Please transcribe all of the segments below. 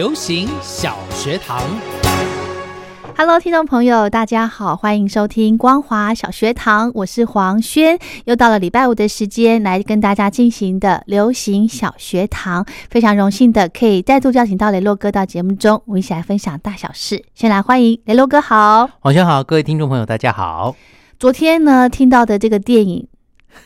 流行小学堂，Hello，听众朋友，大家好，欢迎收听光华小学堂，我是黄轩，又到了礼拜五的时间，来跟大家进行的流行小学堂，非常荣幸的可以再度邀请到雷洛哥到节目中，我们一起来分享大小事。先来欢迎雷洛哥，好，黄轩好，各位听众朋友，大家好。昨天呢，听到的这个电影，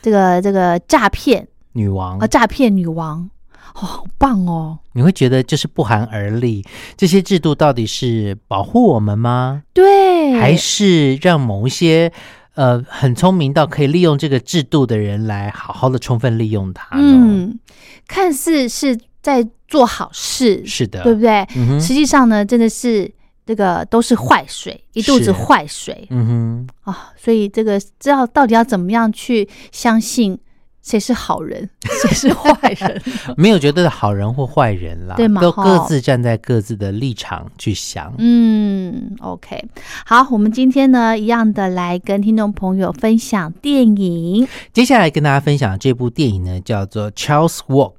这个这个诈骗女王啊，诈骗女王。哦，好棒哦！你会觉得就是不寒而栗，这些制度到底是保护我们吗？对，还是让某一些呃很聪明到可以利用这个制度的人来好好的充分利用它？嗯，看似是在做好事，是的，对不对？实际上呢，真的是这个都是坏水，一肚子坏水。嗯哼啊，所以这个知道到底要怎么样去相信？谁是好人，谁是坏人？没有觉得好人或坏人啦，对吗？都各自站在各自的立场去想。嗯，OK，好，我们今天呢，一样的来跟听众朋友分享电影。接下来跟大家分享这部电影呢，叫做《Charles Walk》，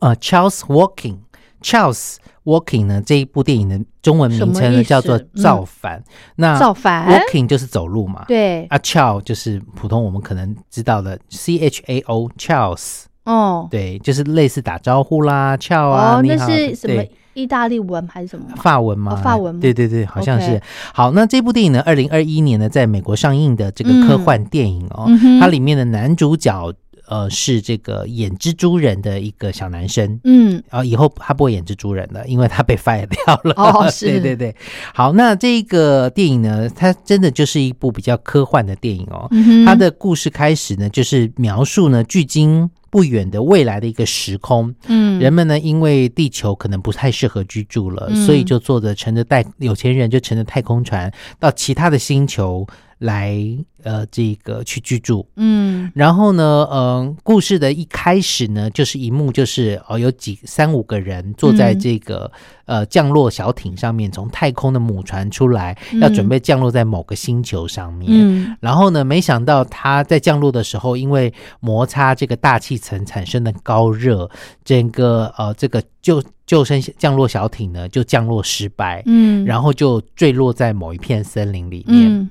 呃，Charles Walking，Charles。Walking 呢？这一部电影的中文名称呢叫做造反。那造反，Walking 就是走路嘛。对。啊，Chao 就是普通我们可能知道的 C H A O Charles。哦。对，就是类似打招呼啦，Chao 啊。哦，那是什么意大利文还是什么？法文吗？法文。对对对，好像是。好，那这部电影呢，二零二一年呢，在美国上映的这个科幻电影哦，它里面的男主角。呃，是这个演蜘蛛人的一个小男生，嗯，啊，以后他不会演蜘蛛人了，因为他被 fire 掉了。哦，是，对对对。好，那这个电影呢，它真的就是一部比较科幻的电影哦。它的故事开始呢，就是描述呢，距今不远的未来的一个时空，嗯，人们呢，因为地球可能不太适合居住了，所以就坐着乘着带有钱人就乘着太空船到其他的星球。来，呃，这个去居住，嗯，然后呢，嗯，故事的一开始呢，就是一幕，就是哦，有几三五个人坐在这个呃降落小艇上面，从太空的母船出来，要准备降落在某个星球上面，嗯，然后呢，没想到他在降落的时候，因为摩擦这个大气层产生的高热，整个呃这个救救生降落小艇呢就降落失败，嗯，然后就坠落在某一片森林里面。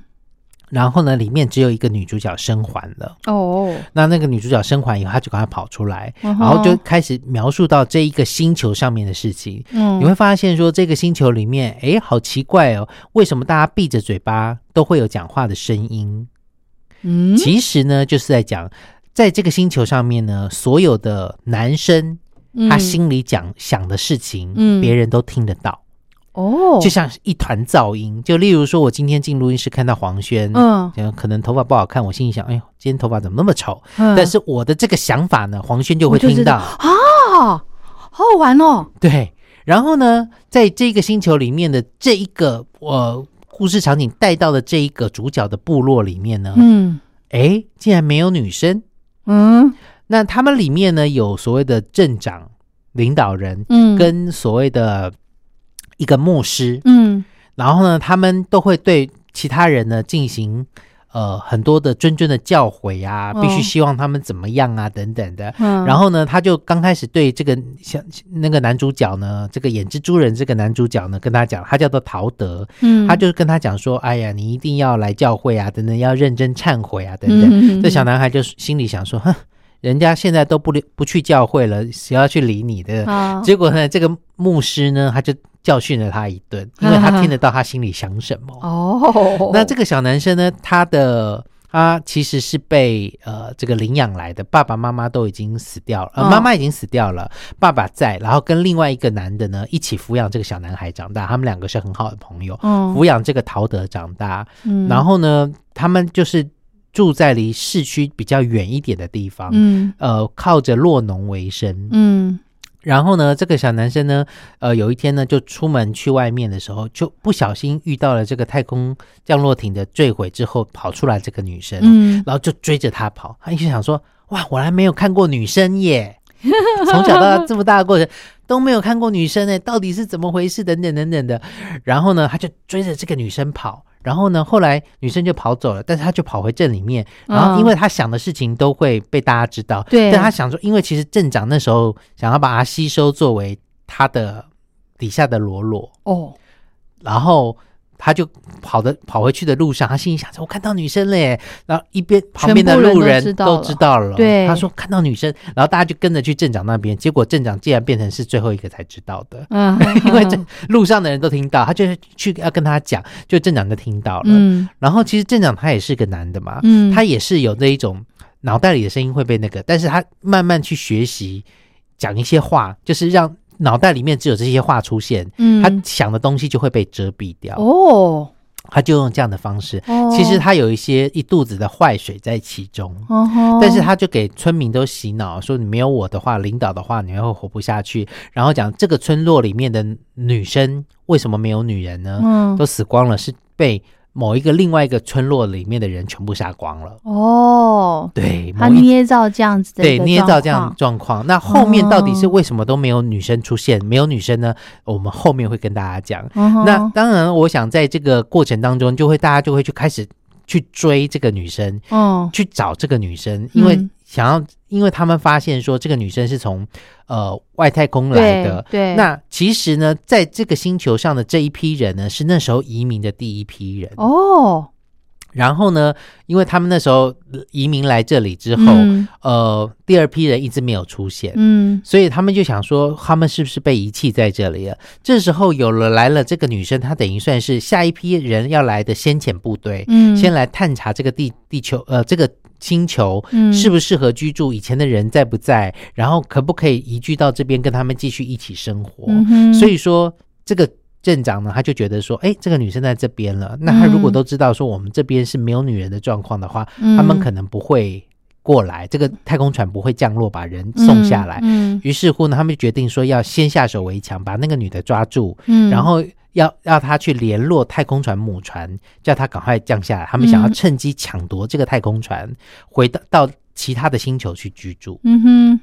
然后呢，里面只有一个女主角生还了。哦，那那个女主角生还以后，她就赶快跑出来，然后就开始描述到这一个星球上面的事情。嗯，你会发现说，这个星球里面，哎，好奇怪哦，为什么大家闭着嘴巴都会有讲话的声音？嗯，其实呢，就是在讲，在这个星球上面呢，所有的男生他心里讲想的事情，嗯，别人都听得到。哦，就像是一团噪音。就例如说，我今天进录音室看到黄轩，嗯，可能头发不好看，我心里想，哎呦，今天头发怎么那么丑？但是我的这个想法呢，黄轩就会听到啊，好好玩哦。对，然后呢，在这个星球里面的这一个呃故事场景带到的这一个主角的部落里面呢，嗯，哎，竟然没有女生，嗯，那他们里面呢有所谓的镇长、领导人，嗯，跟所谓的。一个牧师，嗯，然后呢，他们都会对其他人呢进行呃很多的谆谆的教诲啊，必须希望他们怎么样啊等等的。嗯，然后呢，他就刚开始对这个像那个男主角呢，这个演蜘蛛人这个男主角呢，跟他讲，他叫做陶德，嗯，他就跟他讲说，哎呀，你一定要来教会啊，等等，要认真忏悔啊，等等。这小男孩就心里想说，哼。人家现在都不不去教会了，谁要去理你的？结果呢，这个牧师呢，他就教训了他一顿，因为他听得到他心里想什么。哦，那这个小男生呢，他的。他其实是被呃这个领养来的，爸爸妈妈都已经死掉了，呃妈妈已经死掉了，爸爸在，然后跟另外一个男的呢一起抚养这个小男孩长大，他们两个是很好的朋友，抚养这个陶德长大，嗯然后呢，他们就是住在离市区比较远一点的地方，嗯，呃靠着落农为生，嗯。然后呢，这个小男生呢，呃，有一天呢，就出门去外面的时候，就不小心遇到了这个太空降落艇的坠毁之后跑出来这个女生，嗯，然后就追着他跑，他一直想说，哇，我还没有看过女生耶，从小到大这么大的过程都没有看过女生呢，到底是怎么回事？等等等等的，然后呢，他就追着这个女生跑。然后呢？后来女生就跑走了，但是他就跑回镇里面。然后，因为他想的事情都会被大家知道。对。但他想说，因为其实镇长那时候想要把他吸收作为他的底下的罗罗。哦。然后。他就跑的跑回去的路上，他心里想着：“我看到女生了耶！”然后一边旁边的路人都知道了。对，他说看到女生，然后大家就跟着去镇长那边。结果镇长竟然变成是最后一个才知道的。嗯，因为这路上的人都听到，他就是去要跟他讲，就镇长就听到了。嗯，然后其实镇长他也是个男的嘛，嗯，他也是有那一种脑袋里的声音会被那个，但是他慢慢去学习讲一些话，就是让。脑袋里面只有这些话出现，嗯，他想的东西就会被遮蔽掉。哦，他就用这样的方式。哦，其实他有一些一肚子的坏水在其中。哦，但是他就给村民都洗脑，说你没有我的话，领导的话，你会活不下去。然后讲这个村落里面的女生为什么没有女人呢？嗯，都死光了，是被。某一个另外一个村落里面的人全部杀光了哦，对，他捏造这样子的，对，捏造这样状况。那后面到底是为什么都没有女生出现？没有女生呢？我们后面会跟大家讲。那当然，我想在这个过程当中，就会大家就会去开始去追这个女生，哦，去找这个女生，因为。想要，因为他们发现说这个女生是从呃外太空来的，对。那其实呢，在这个星球上的这一批人呢，是那时候移民的第一批人哦。然后呢，因为他们那时候移民来这里之后，呃，第二批人一直没有出现，嗯，所以他们就想说，他们是不是被遗弃在这里了？这时候有了来了这个女生，她等于算是下一批人要来的先遣部队，嗯，先来探查这个地地球，呃，这个。星球适不适合居住？以前的人在不在？然后可不可以移居到这边跟他们继续一起生活？嗯所以说，这个镇长呢，他就觉得说，哎，这个女生在这边了，那他如果都知道说我们这边是没有女人的状况的话，他们可能不会过来，这个太空船不会降落把人送下来。于是乎呢，他们就决定说要先下手为强，把那个女的抓住，然后。要要他去联络太空船母船，叫他赶快降下来。他们想要趁机抢夺这个太空船，回到到其他的星球去居住。嗯哼，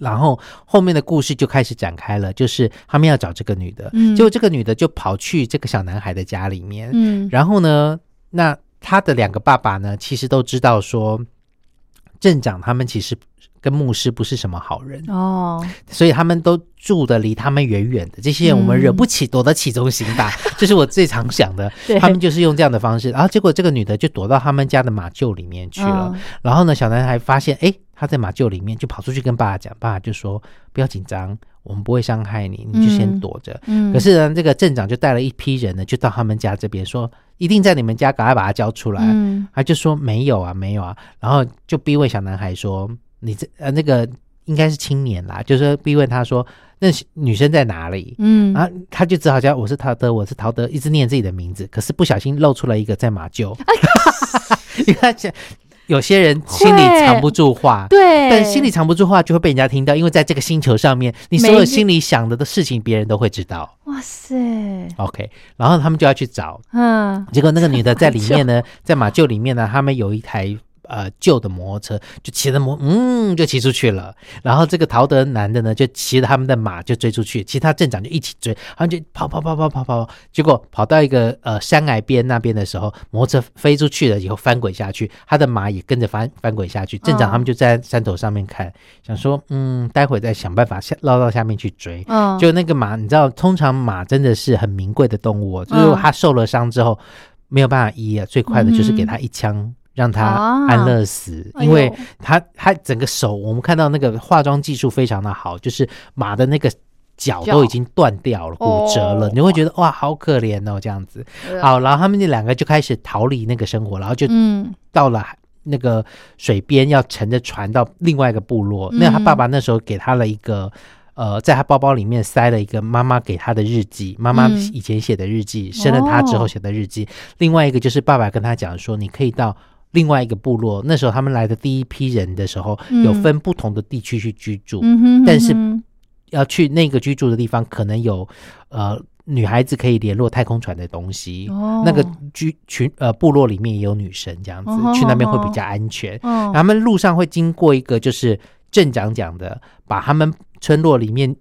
然后后面的故事就开始展开了，就是他们要找这个女的。嗯，结果这个女的就跑去这个小男孩的家里面。嗯，然后呢，那他的两个爸爸呢，其实都知道说，镇长他们其实。跟牧师不是什么好人哦，所以他们都住的离他们远远的。这些人我们惹不起，躲得起中行吧？这是我最常想的。他们就是用这样的方式，然后结果这个女的就躲到他们家的马厩里面去了。然后呢，小男孩发现，哎，他在马厩里面，就跑出去跟爸爸讲，爸爸就说：“不要紧张，我们不会伤害你，你就先躲着。”可是呢，这个镇长就带了一批人呢，就到他们家这边说：“一定在你们家，赶快把他交出来。”他就说：“没有啊，没有啊。”然后就逼问小男孩说。你这呃那个应该是青年啦，就是逼问他说那女生在哪里？嗯，然后他就只好叫我是陶德，我是陶德，一直念自己的名字，可是不小心露出了一个在马厩。你看，有些人心里藏不住话，对，但心里藏不住话就会被人家听到，因为在这个星球上面，你所有心里想的的事情，别人都会知道。哇塞，OK，然后他们就要去找，嗯，结果那个女的在里面呢，在马厩里面呢，他们有一台。呃，旧的摩托车就骑着摩，嗯，就骑出去了。然后这个陶德男的呢，就骑着他们的马就追出去，其他镇长就一起追，然后就跑跑跑跑跑跑。结果跑到一个呃山崖边那边的时候，摩托车飞出去了以后翻滚下去，他的马也跟着翻翻滚下去。镇长他们就在山头上面看，想说，嗯，待会再想办法下绕到下面去追。嗯，就那个马，你知道，通常马真的是很名贵的动物，哦就是它受了伤之后没有办法医啊，最快的就是给他一枪。让他安乐死，因为他他整个手，我们看到那个化妆技术非常的好，就是马的那个脚都已经断掉了，骨折了，你会觉得哇，好可怜哦，这样子。好，然后他们那两个就开始逃离那个生活，然后就到了那个水边，要乘着船到另外一个部落。那他爸爸那时候给他了一个。呃，在他包包里面塞了一个妈妈给他的日记，妈妈以前写的日记，生了他之后写的日记。另外一个就是爸爸跟他讲说，你可以到另外一个部落。那时候他们来的第一批人的时候，有分不同的地区去居住，但是要去那个居住的地方，可能有呃女孩子可以联络太空船的东西。那个居群呃部落里面也有女生，这样子去那边会比较安全。他们路上会经过一个就是镇长讲的，把他们。村落里面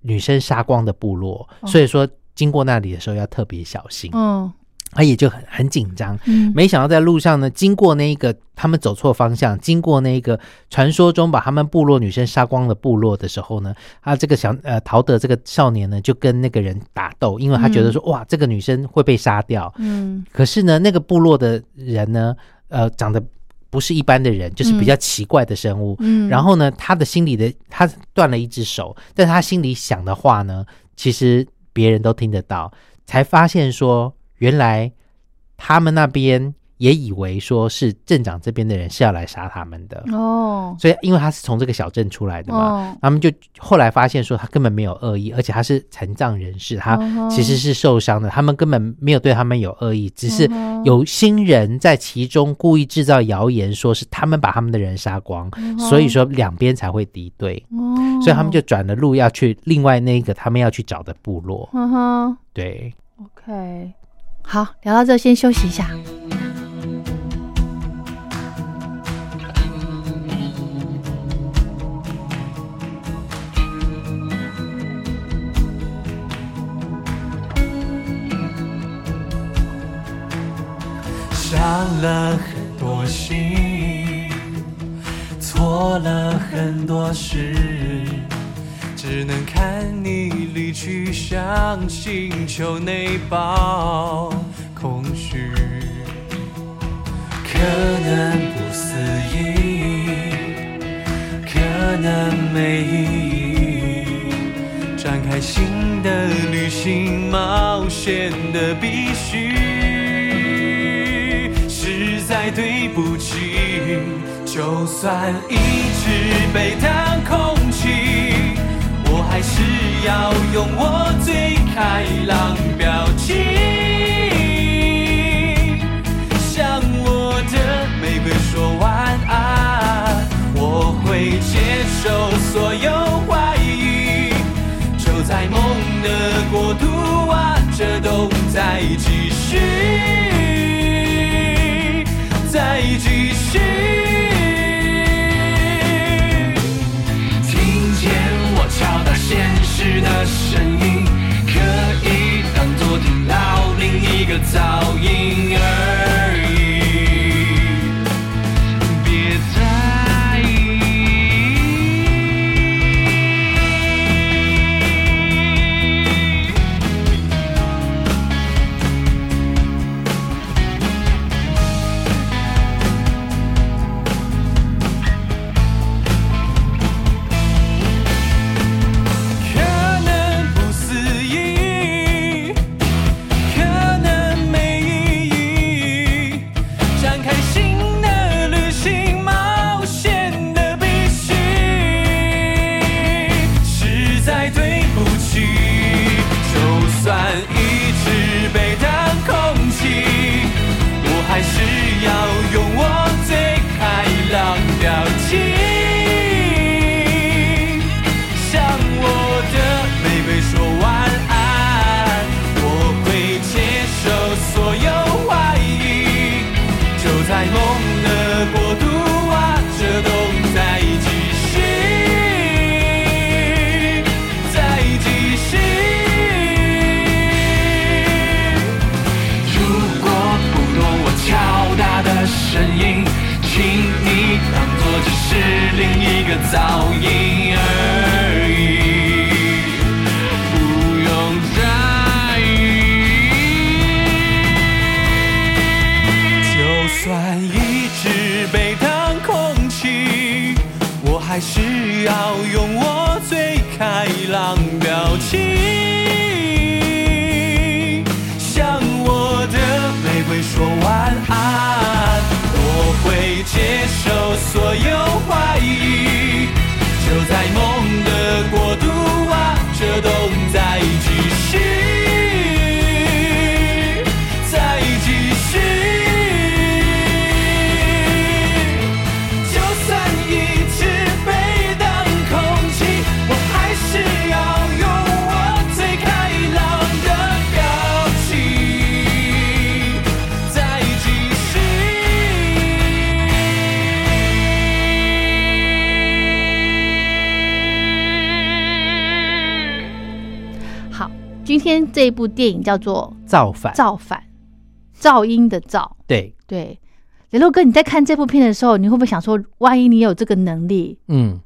女生杀光的部落，所以说经过那里的时候要特别小心。嗯，他也就很很紧张。嗯，没想到在路上呢，经过那个他们走错方向，经过那个传说中把他们部落女生杀光的部落的时候呢，他这个小呃陶德这个少年呢就跟那个人打斗，因为他觉得说哇这个女生会被杀掉。嗯，可是呢那个部落的人呢，呃长得。不是一般的人，就是比较奇怪的生物。嗯，然后呢，他的心里的他断了一只手，但他心里想的话呢，其实别人都听得到。才发现说，原来他们那边。也以为说是镇长这边的人是要来杀他们的。哦，所以因为他是从这个小镇出来的嘛，他们就后来发现说他根本没有恶意，而且他是残障人士，他其实是受伤的，他们根本没有对他们有恶意，只是有心人在其中故意制造谣言，说是他们把他们的人杀光，所以说两边才会敌对，所以他们就转了路要去另外那个他们要去找的部落。嗯哼，对，OK，好，聊到这先休息一下。伤了很多心，错了很多事，只能看你离去，像星球内爆空虚。可能不思议，可能没意义，展开新的旅行，冒险的必须。实在对不起，就算一直被当空，还是要用我最开朗表情，向我的玫瑰说晚安。我会接受所有怀疑，就在梦的国度啊，这都在继续。再继续，声音，可以当作听到另一个噪音。玫瑰这一部电影叫做造反《造反》，噪音的噪。对，对，雷洛哥，你在看这部片的时候，你会不会想说，万一你有这个能力，嗯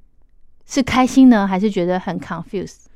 是开心呢，还是觉得很 confused？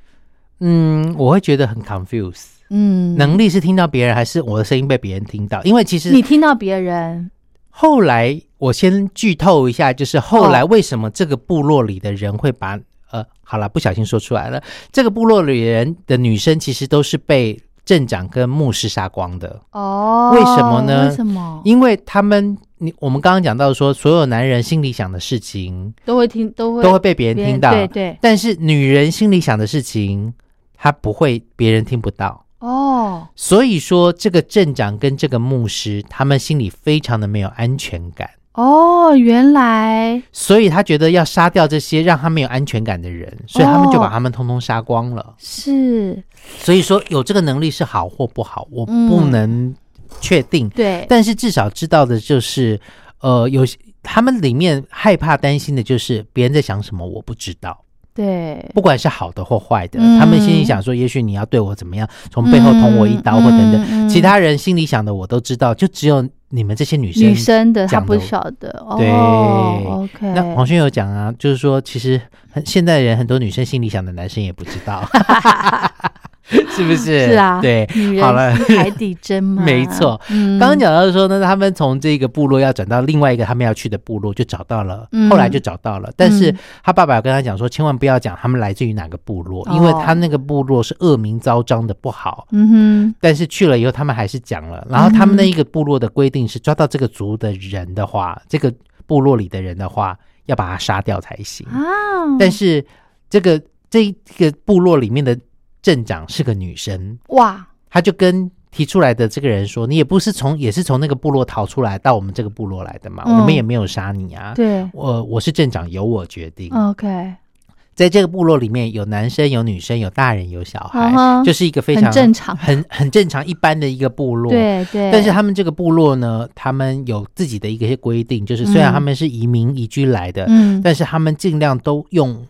嗯，我会觉得很 confused。嗯，能力是听到别人，还是我的声音被别人听到？因为其实你听到别人，后来我先剧透一下，就是后来哦为什么这个部落里的人会把、呃，好了，不小心说出来了，这个部落里人的女生其实都是被镇长跟牧师杀光的，哦，为什么呢为什么？因为他们，你我们刚刚讲到说，所有男人心里想的事情都会听，都会都会被别人听到，对对，但是女人心里想的事情，她不会，别人听不到。哦，所以说，这个镇长跟这个牧师，他们心里非常的没有安全感，哦，原来。所以他觉得要杀掉这些让他没有安全感的人，所以他们就把他们通通杀光了。是。所以说，有这个能力是好或不好，我嗯不能确定，对，但是至少知道的就是，呃，有他们里面害怕担心的就是别人在想什么，我不知道。对，不管是好的或坏的，嗯。他们心里想说，也许你要对我怎么样，从背后捅我一刀或等等。其他人心里想的我都知道，就只有你们这些女生。女生的她不晓得，对。哦，OK，那黄轩有讲啊，就是说，其实很现在人很多女生心里想的，男生也不知道，是不是？是啊，对，好了海底针嘛，没错。嗯刚刚讲到说呢，他们从这个部落要转到另外一个他们要去的部落，就找到了，嗯后来就找到了。但是嗯他爸爸有跟他讲说，千万不要讲他们来自于哪个部落，哦因为他那个部落是恶名昭彰的不好。嗯但是去了以后，他们还是讲了。然后他们那一个部落的规定是，抓到这个族的人的话，这个部落里的人的话，要把他杀掉才行。啊，但是这个这个部落里面的镇长是个女生，哇，他就跟提出来的这个人说：“你也不是从也是从那个部落逃出来到我们这个部落来的嘛，嗯。我们也没有杀你啊。对。我我是镇长，由我决定。，OK，在这个部落里面有男生有女生有大人有小孩，就是一个非常正常。很很正常一般的一个部落。对对，但是他们这个部落呢，他们有自己的一个些规定，就是虽然他们是移民移居来的，嗯，但是他们尽量都用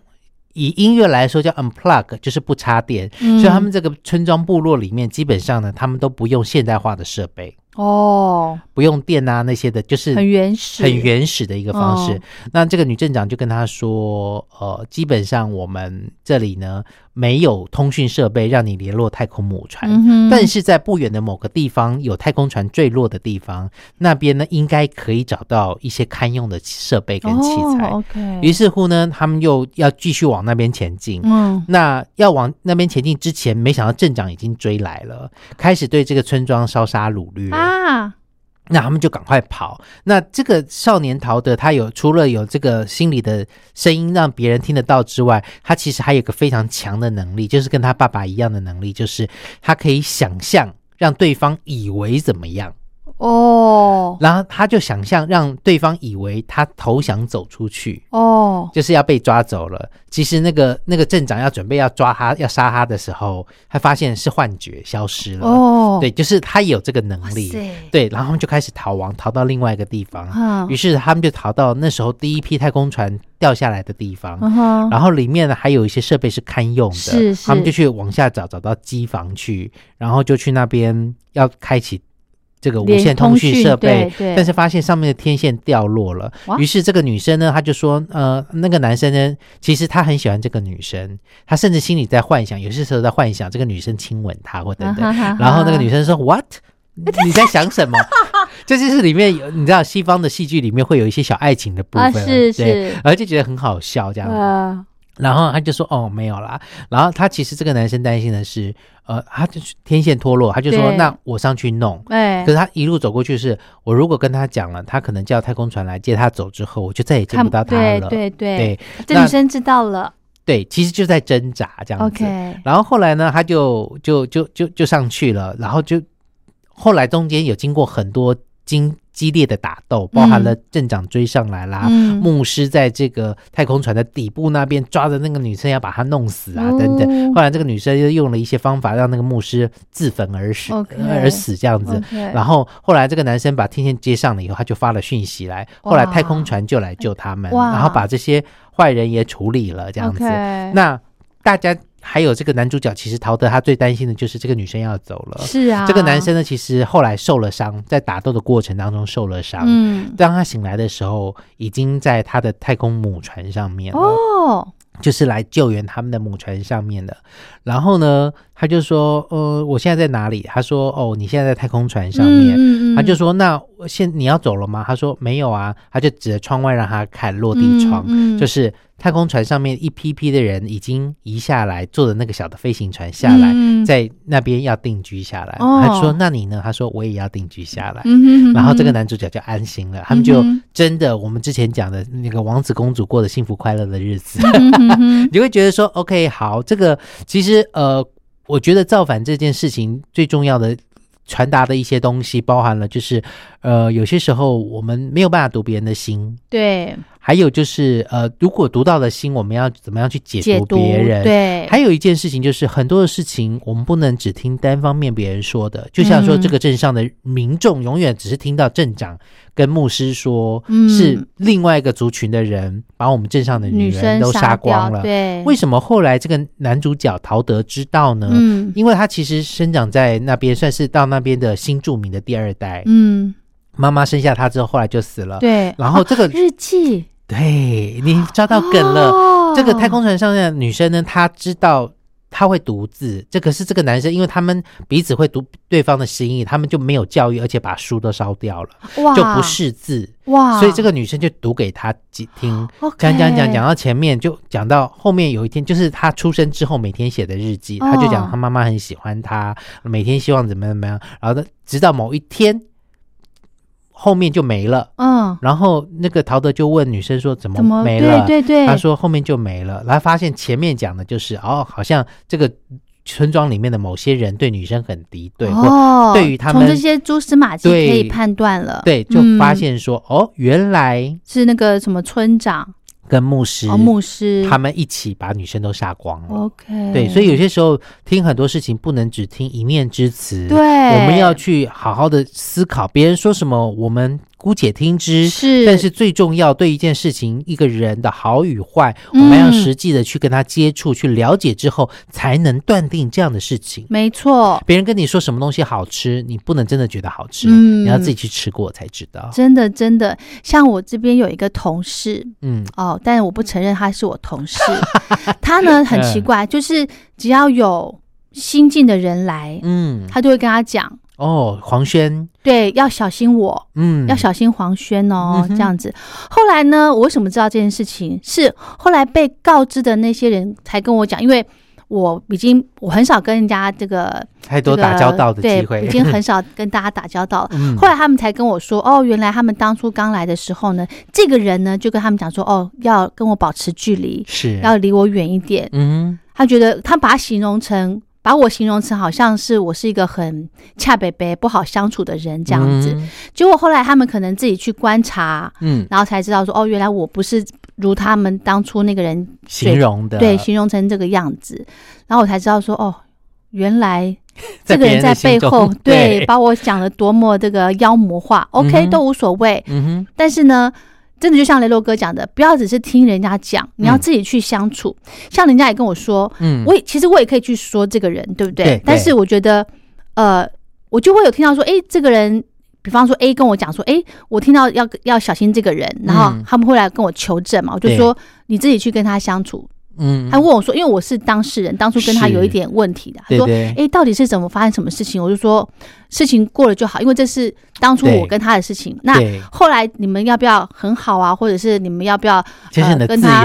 以音乐来说叫 unplug，就是不插电。嗯所以他们这个村庄部落里面，基本上呢，他们都不用现代化的设备，哦，不用电啊那些的，就是很原始，很原始的一个方式。哦那这个女镇长就跟他说，呃，基本上我们这里呢没有通讯设备让你联络太空母船。嗯，但是在不远的某个地方有太空船坠落的地方，那边呢应该可以找到一些堪用的设备跟器材。哦，OK，于是乎呢，他们又要继续往那边前进。嗯，那要往那边前进之前，没想到镇长已经追来了，开始对这个村庄烧杀掳掠。啊，啊那他们就赶快跑。那这个少年逃的，他有除了有这个心里的声音让别人听得到之外，他其实还有个非常强的能力，就是跟他爸爸一样的能力，就是他可以想象让对方以为怎么样，哦，然后他就想象让对方以为他投降走出去。哦，就是要被抓走了。其实那个那个镇长要准备要抓他、要杀他的时候，他发现是幻觉，消失了。哦，对，就是他有这个能力。对，然后他们就开始逃亡，逃到另外一个地方。嗯于是他们就逃到那时候第一批太空船掉下来的地方，嗯，然后里面呢还有一些设备是堪用的，是是他们就去往下找，找到机房去，然后就去那边要开启这个无连线通讯讯设备，但是发现上面的天线掉落了。哇，于是这个女生呢，她就说，呃，那个男生呢，其实他很喜欢这个女生，他甚至心里在幻想，有些时候在幻想这个女生亲吻他或等等，啊哈哈哈。然后那个女生说 What？你在想什么？这就是里面有你知道西方的戏剧里面会有一些小爱情的部分，啊是对是。而且觉得很好笑这样。呃，然后他就说：“哦，没有啦。”然后他其实这个男生担心的是，呃，他就是天线脱落，他就说：“那我上去弄。”哎可，是他一路走过去是，我如果跟他讲了，他可能叫太空船来接他走之后，我就再也见不到他了。对对对，这女生知道了对其实就在挣扎这样子。然后后来呢，他就就就就就上去了，然后就后来中间有经过很多经激烈的打斗，包含了镇长追上来啦，嗯。牧师在这个太空船的底部那边抓着那个女生要把她弄死啊，哦。等等。后来这个女生又用了一些方法让那个牧师自焚而死而死这样子。然后后来这个男生把天线接上了以后，他就发了讯息来，后来太空船就来救他们，然后把这些坏人也处理了这样子。那大家还有这个男主角，其实陶德他最担心的就是这个女生要走了。是啊，这个男生呢，其实后来受了伤，在打斗的过程当中受了伤。嗯，当他醒来的时候，已经在他的太空母船上面了，哦，就是来救援他们的母船上面的。然后呢，他就说：“呃，我现在在哪里？”他说：“哦，你现在在太空船上面。嗯他就说：“那现你要走了吗？”他说：“没有啊。”他就指着窗外让他看落地窗，就是太空船上面一批批的人已经移下来，坐的那个小的飞行船下来，嗯。在那边要定居下来。哦。他说：“那你呢？”他说：“我也要定居下来。嗯哼然后这个男主角就安心了，他们就真的我们之前讲的那个王子公主过的幸福快乐的日子，你会觉得说，OK，好，这个其实呃，我觉得造反这件事情最重要的传达的一些东西，包含了就是呃，有些时候我们没有办法读别人的心，对还有就是呃，如果读到了心，我们要怎么样去解读别人？对，还有一件事情就是，很多的事情我们不能只听单方面别人说的，就像说嗯这个镇上的民众永远只是听到镇长跟牧师说，嗯是另外一个族群的人把我们镇上的女女人都生杀光了。对，为什么后来这个男主角陶德知道呢？嗯因为他其实生长在那边，算是到那边的新著名的第二代。嗯，妈妈生下他之后，后来就死了。对，然后这个哦日记对你抓到梗了。哦。这个太空船上面的女生呢，她知道她会读字，这个是这个男生，因为他们彼此会读对方的心意，他们就没有教育，而且把书都烧掉了，就不识字，哇，所以这个女生就读给他几听。讲讲讲讲到前面，就讲到后面有一天，就是他出生之后每天写的日记，他就讲哦。他妈妈很喜欢他，每天希望怎么样怎么样，然后呢，直到某一天后面就没了。嗯，然后那个陶德就问女生说：“怎么没了？”对对对，他说后面就没了，然后发现前面讲的就是哦，好像这个村庄里面的某些人对女生很敌对，或哦，对于他们从这些蛛丝马迹可以判断了，对，就嗯。发现说、哦，原来是那个什么村长跟牧师、哦，牧师。他们一起把女生都杀光了。OK，对，所以有些时候听很多事情不能只听一面之词，对。我们要去好好的思考别人说什么，我们姑且听之。是，但是最重要，对一件事情、一个人的好与坏，我嗯们要实际的去跟他接触、去了解之后，才能断定这样的事情。没错，别人跟你说什么东西好吃，你不能真的觉得好吃，嗯你要自己去吃过才知道。真的真的，像我这边有一个同事嗯，哦，但是我不承认他是我同事，他呢很奇怪，就是只要有新进的人来，嗯，他就会跟他讲。哦，黄轩，对，要小心我，嗯，要小心黄轩哦，这样子。后来呢，我为什么知道这件事情？是后来被告知的那些人才跟我讲，因为我已经我很少跟人家这个太多打交道的机会，对，已经很少 跟大家打交道了。嗯后来他们才跟我说，哦，原来他们当初刚来的时候呢，这个人呢就跟他们讲说，哦，要跟我保持距离，是要离我远一点。嗯他觉得他把他形容成，把我形容成好像是我是一个很恰北北不好相处的人这样子。嗯。结果后来他们可能自己去观察，嗯，然后才知道说，哦，原来我不是如他们当初那个人形容的。对形容成这个样子，然后我才知道说，哦，原来这个人在背后对对把我讲的多么这个妖魔化，OK 嗯都无所谓，嗯哼，但是呢。真的就像雷洛哥讲的，不要只是听人家讲，你要嗯。自己去相处。像人家也跟我说，嗯，我也其实我也可以去说这个人，对不对？但是我觉得，呃，我就会有听到说，诶，这个人，比方说 A 跟我讲说，诶，我听到要要小心这个人，然后嗯。他们会来跟我求证嘛，我就说你自己去跟他相处，嗯，他问我说，因为我是当事人，当初跟他有一点问题的，他说，哎，到底是怎么发生什么事情？我就说，事情过了就好，因为这是当初我跟他的事情。那后来你们要不要很好啊？或者是你们要不要跟他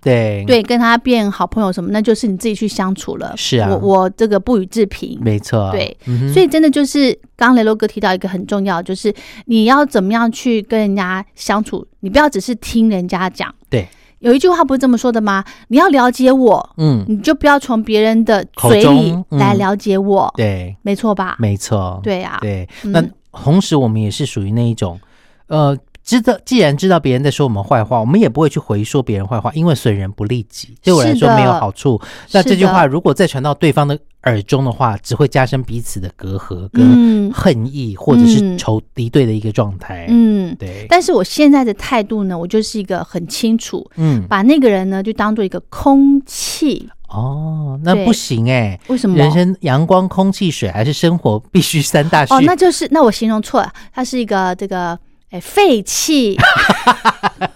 对对跟他变好朋友什么？那就是你自己去相处了。是啊，我我这个不予置评。没错，对，所以真的就是刚刚雷洛哥提到一个很重要，就是你要怎么样去跟人家相处，你不要只是听人家讲。对。有一句话不是这么说的吗？你要了解我，嗯，你就不要从别人的嘴里来了解我，对，没错吧？没错，对呀，对。那同时，我们也是属于那一种，呃。知道，既然知道别人在说我们坏话，我们也不会去回说别人坏话，因为损人不利己，对我来说没有好处。那这句话如果再传到对方的耳中的话，只会加深彼此的隔阂、跟恨意，或者是仇敌对的一个状态。嗯，对。但是我现在的态度呢，我就是一个很清楚，嗯，把那个人呢就当做一个空气。哦，那不行哎，为什么？人生阳光、空气、水还是生活必须三大需？哦，那就是那我形容错了，它是一个这个。哎，废气，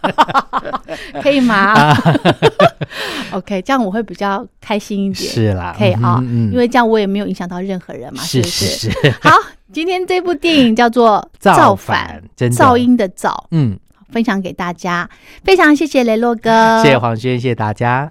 可以吗？OK，这样我会比较开心一点。是啦，可以啊，因为这样我也没有影响到任何人嘛，是不是？好，今天这部电影叫做《造反》，噪音的噪，嗯，分享给大家。非常谢谢雷洛哥，谢谢黄轩，谢谢大家。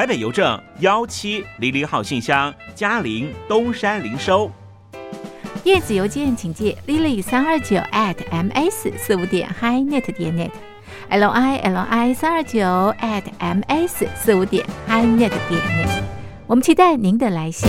台北邮政幺七零零号信箱，嘉陵东山零收。电子邮件请借 lily 三二九 at ms 四五点 hi.net 点 net，l i l i 三二九 at ms 四五点 hi.net 点 net。我们期待您的来信。